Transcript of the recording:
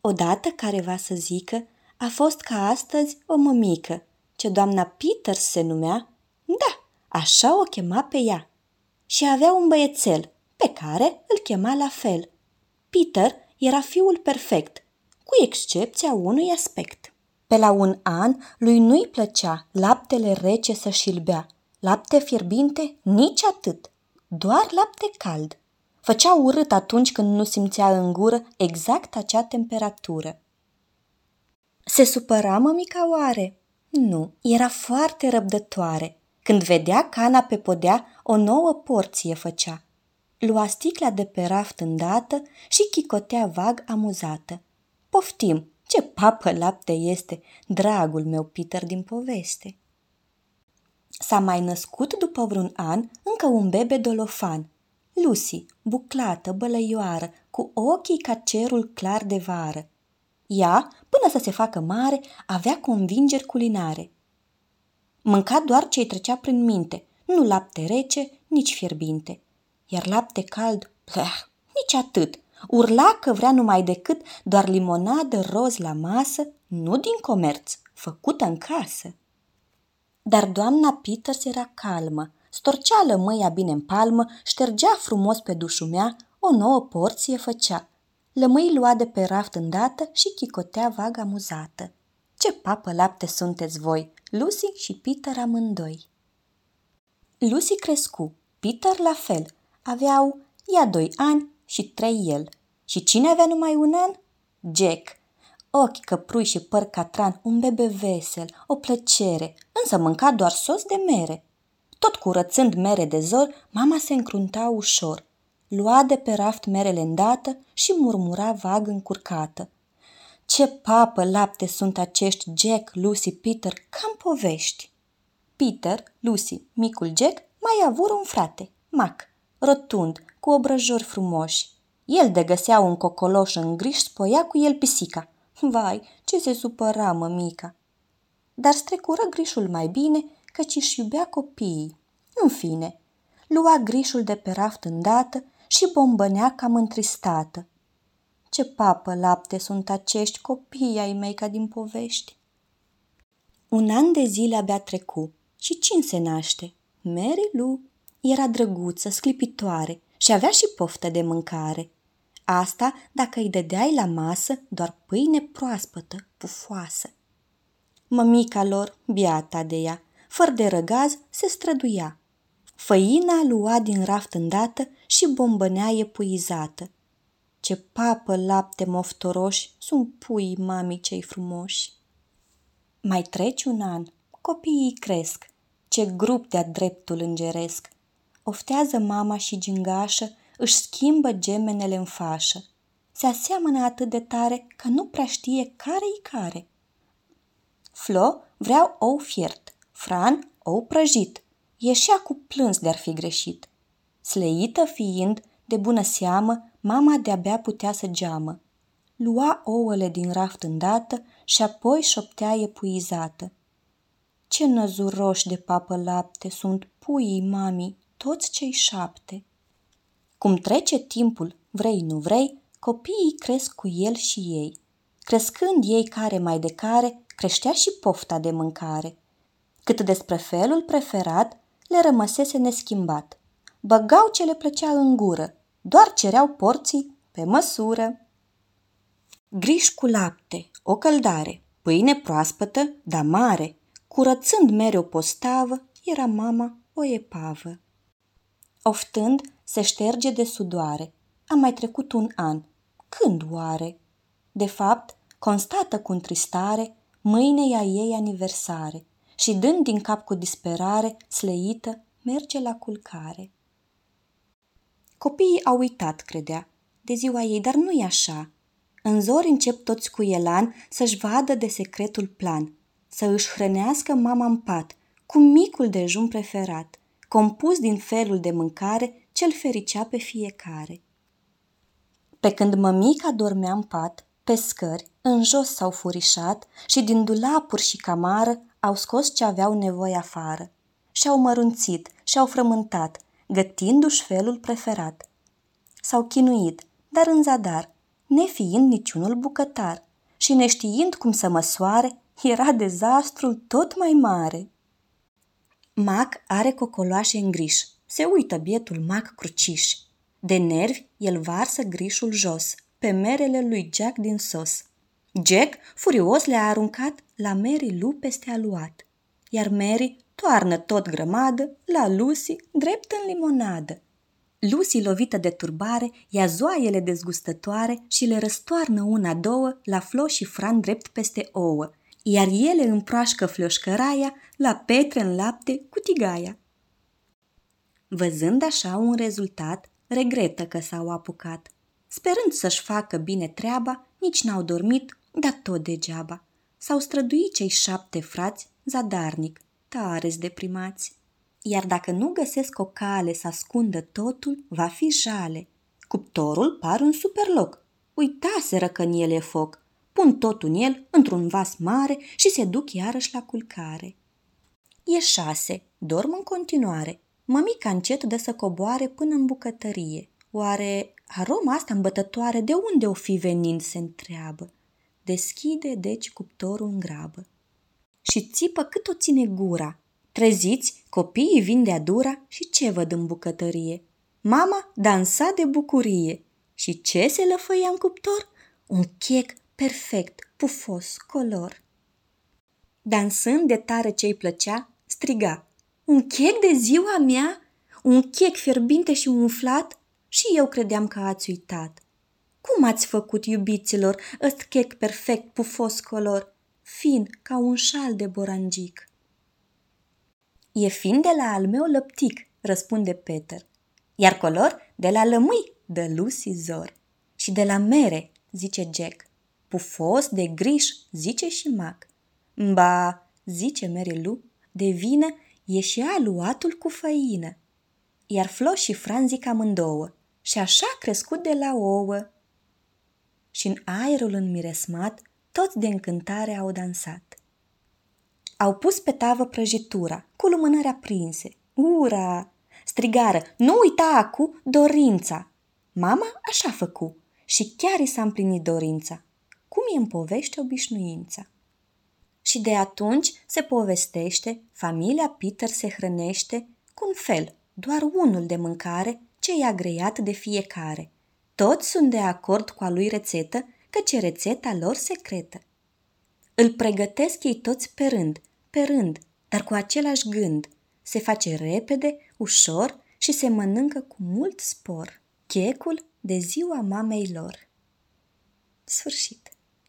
Odată careva să zică, a fost ca astăzi o mămică, ce doamna Peters se numea, da, așa o chema pe ea. Și avea un băiețel, pe care îl chema la fel. Peter era fiul perfect, cu excepția unui aspect. Pe la un an, lui nu-i plăcea laptele rece să și bea, lapte fierbinte nici atât, doar lapte cald. Făcea urât atunci când nu simțea în gură exact acea temperatură. Se supăra mămica oare? Nu, era foarte răbdătoare. Când vedea cana pe podea, o nouă porție făcea. Lua sticla de pe raft îndată și chicotea vag amuzată. Poftim, ce papă lapte este, dragul meu Peter din poveste. S-a mai născut după vreun an încă un bebe dolofan. Lucy, buclată, bălăioară, cu ochii ca cerul clar de vară. Ea, până să se facă mare, avea convingeri culinare. Mânca doar ce-i trecea prin minte, nu lapte rece, nici fierbinte. Iar lapte cald, pleh, nici atât. Urla că vrea numai decât doar limonadă roz la masă, nu din comerț, făcută în casă. Dar doamna Peters era calmă, storcea lămâia bine în palmă, ștergea frumos pe dușumea, o nouă porție făcea. Lămâi lua de pe raft îndată și chicotea vag amuzată. Ce papă lapte sunteți voi, Lucy și Peter amândoi. Lucy crescu, Peter la fel. Aveau ea doi ani și trei el. Și cine avea numai un an? Jack. Ochi căprui și păr catran, un bebe vesel, o plăcere, însă mânca doar sos de mere. Tot curățând mere de zor, mama se încrunta ușor. Lua de pe raft merele îndată și murmura vag încurcată. Ce papă lapte sunt acești Jack, Lucy, Peter, cam povești. Peter, Lucy, micul Jack mai avură un frate, Mac, rotund, cu obrăjori frumoși. El de găsea un cocoloș în griș, spoia cu el pisica. Vai, ce se supăra mămica! Dar strecură grișul mai bine, căci își iubea copiii. În fine, lua grișul de pe raft îndată și bombănea cam întristată. Ce papă lapte sunt acești copii ai mei ca din povești. Un an de zile abia trecu și cine se naște? Mary Lou. Era drăguță, sclipitoare și avea și poftă de mâncare. Asta dacă îi dădeai la masă doar pâine proaspătă, pufoasă. Mămica lor, biata de ea, fără de răgaz, se străduia. Făina lua din raft îndată și bombănea epuizată. Ce papă lapte moftoroși sunt puii mamii cei frumoși. Mai treci un an, copiii cresc, ce grup de-a dreptul îngeresc. Oftează mama și gingașă, își schimbă gemenele în fașă. Se aseamănă atât de tare că nu prea știe care-i care. Flo vreau ou fiert, Fran ou prăjit. Ieșea cu plâns de-ar fi greșit. Sleită fiind, de bună seamă, mama de-abia putea să geamă. Lua ouăle din raft îndată și apoi șoptea epuizată. Ce năzuroși de papă lapte sunt puii mamii, toți cei șapte. Cum trece timpul, vrei nu vrei, copiii cresc cu el și ei. Crescând ei care mai de care, creștea și pofta de mâncare. Cât despre felul preferat, le rămăsese neschimbat. Băgau ce le plăcea în gură, doar cereau porții pe măsură. Griș cu lapte, o căldare, pâine proaspătă, dar mare, curățând mereu postavă, era mama o epavă. Oftând, se șterge de sudoare. A mai trecut un an. Când oare? De fapt, constată cu întristare, mâine e a ei aniversare și dând din cap cu disperare, sleită, merge la culcare. Copiii au uitat, credea, de ziua ei, dar nu-i așa. În zori încep toți cu elan să-și vadă de secretul plan, să își hrănească mama în pat, cu micul dejun preferat, compus din felul de mâncare ce-l fericea pe fiecare. Pe când mămica dormea în pat, pe scări, în jos s-au furișat și din dulapuri și camară au scos ce aveau nevoie afară. Și-au mărunțit, și-au frământat, gătindu-și felul preferat. S-au chinuit, dar în zadar, nefiind niciunul bucătar și neștiind cum să măsoare, era dezastrul tot mai mare. Mac are cocoloașe în griș. Se uită bietul Mac cruciș. De nervi, el varsă grișul jos, pe merele lui Jack din sos. Jack, furios, le-a aruncat la Mary Lou peste aluat, iar Mary toarnă tot grămadă la Lucy drept în limonadă. Lucy, lovită de turbare, ia zoaiele dezgustătoare și le răstoarnă una-două la Flo și Fran drept peste ouă, iar ele împroașcă flioșcăraia la petre în lapte cu tigaia. Văzând așa un rezultat, regretă că s-au apucat. Sperând să-și facă bine treaba, nici n-au dormit, dar tot degeaba. S-au străduit cei șapte frați zadarnic, tare deprimați. Iar dacă nu găsesc o cale să ascundă totul, va fi jale. Cuptorul par un super loc. Uitaseră că în el e foc. Pun totul în el într-un vas mare și se duc iarăși la culcare. E șase, dorm în continuare. Mămica încet de să coboare până în bucătărie. Oare aroma asta îmbătătoare de unde o fi venind se întreabă? Deschide deci cuptorul în grabă. Și țipă cât o ține gura. Treziți, copiii vin de adura și ce văd în bucătărie? Mama dansa de bucurie. Și ce se lăfăia în cuptor? Un chec perfect, pufos, color. Dansând de tare ce-i plăcea, striga. Un chec de ziua mea? Un chec fierbinte și umflat? Și eu credeam că ați uitat. Cum ați făcut, iubiților, ăst chec perfect, pufos color, fin ca un șal de borangic? E fin de la al meu lăptic, răspunde Peter. Iar color de la lămâi, de Lucy Zor. Și de la mere, zice Jack. Pufos de griș, zice și Mac. Ba, zice Mary Lou, de vină e și aluatul cu făină. Iar Flo și Fran zic amândouă. Și așa a crescut de la ouă. Și în aerul înmiresmat, toți de încântare au dansat. Au pus pe tavă prăjitura, cu lumânări aprinse. Ura! Strigară, nu uita acu dorința! Mama așa făcu și chiar i s-a împlinit dorința, cum e în povește obișnuința. Și de atunci se povestește, familia Peter se hrănește cu un fel, doar unul de mâncare, ce i-a grăiat de fiecare. Toți sunt de acord cu a lui rețetă, căci e rețeta lor secretă. Îl pregătesc ei toți pe rând, pe rând, dar cu același gând. Se face repede, ușor și se mănâncă cu mult spor. Checul de ziua mamei lor. Sfârșit.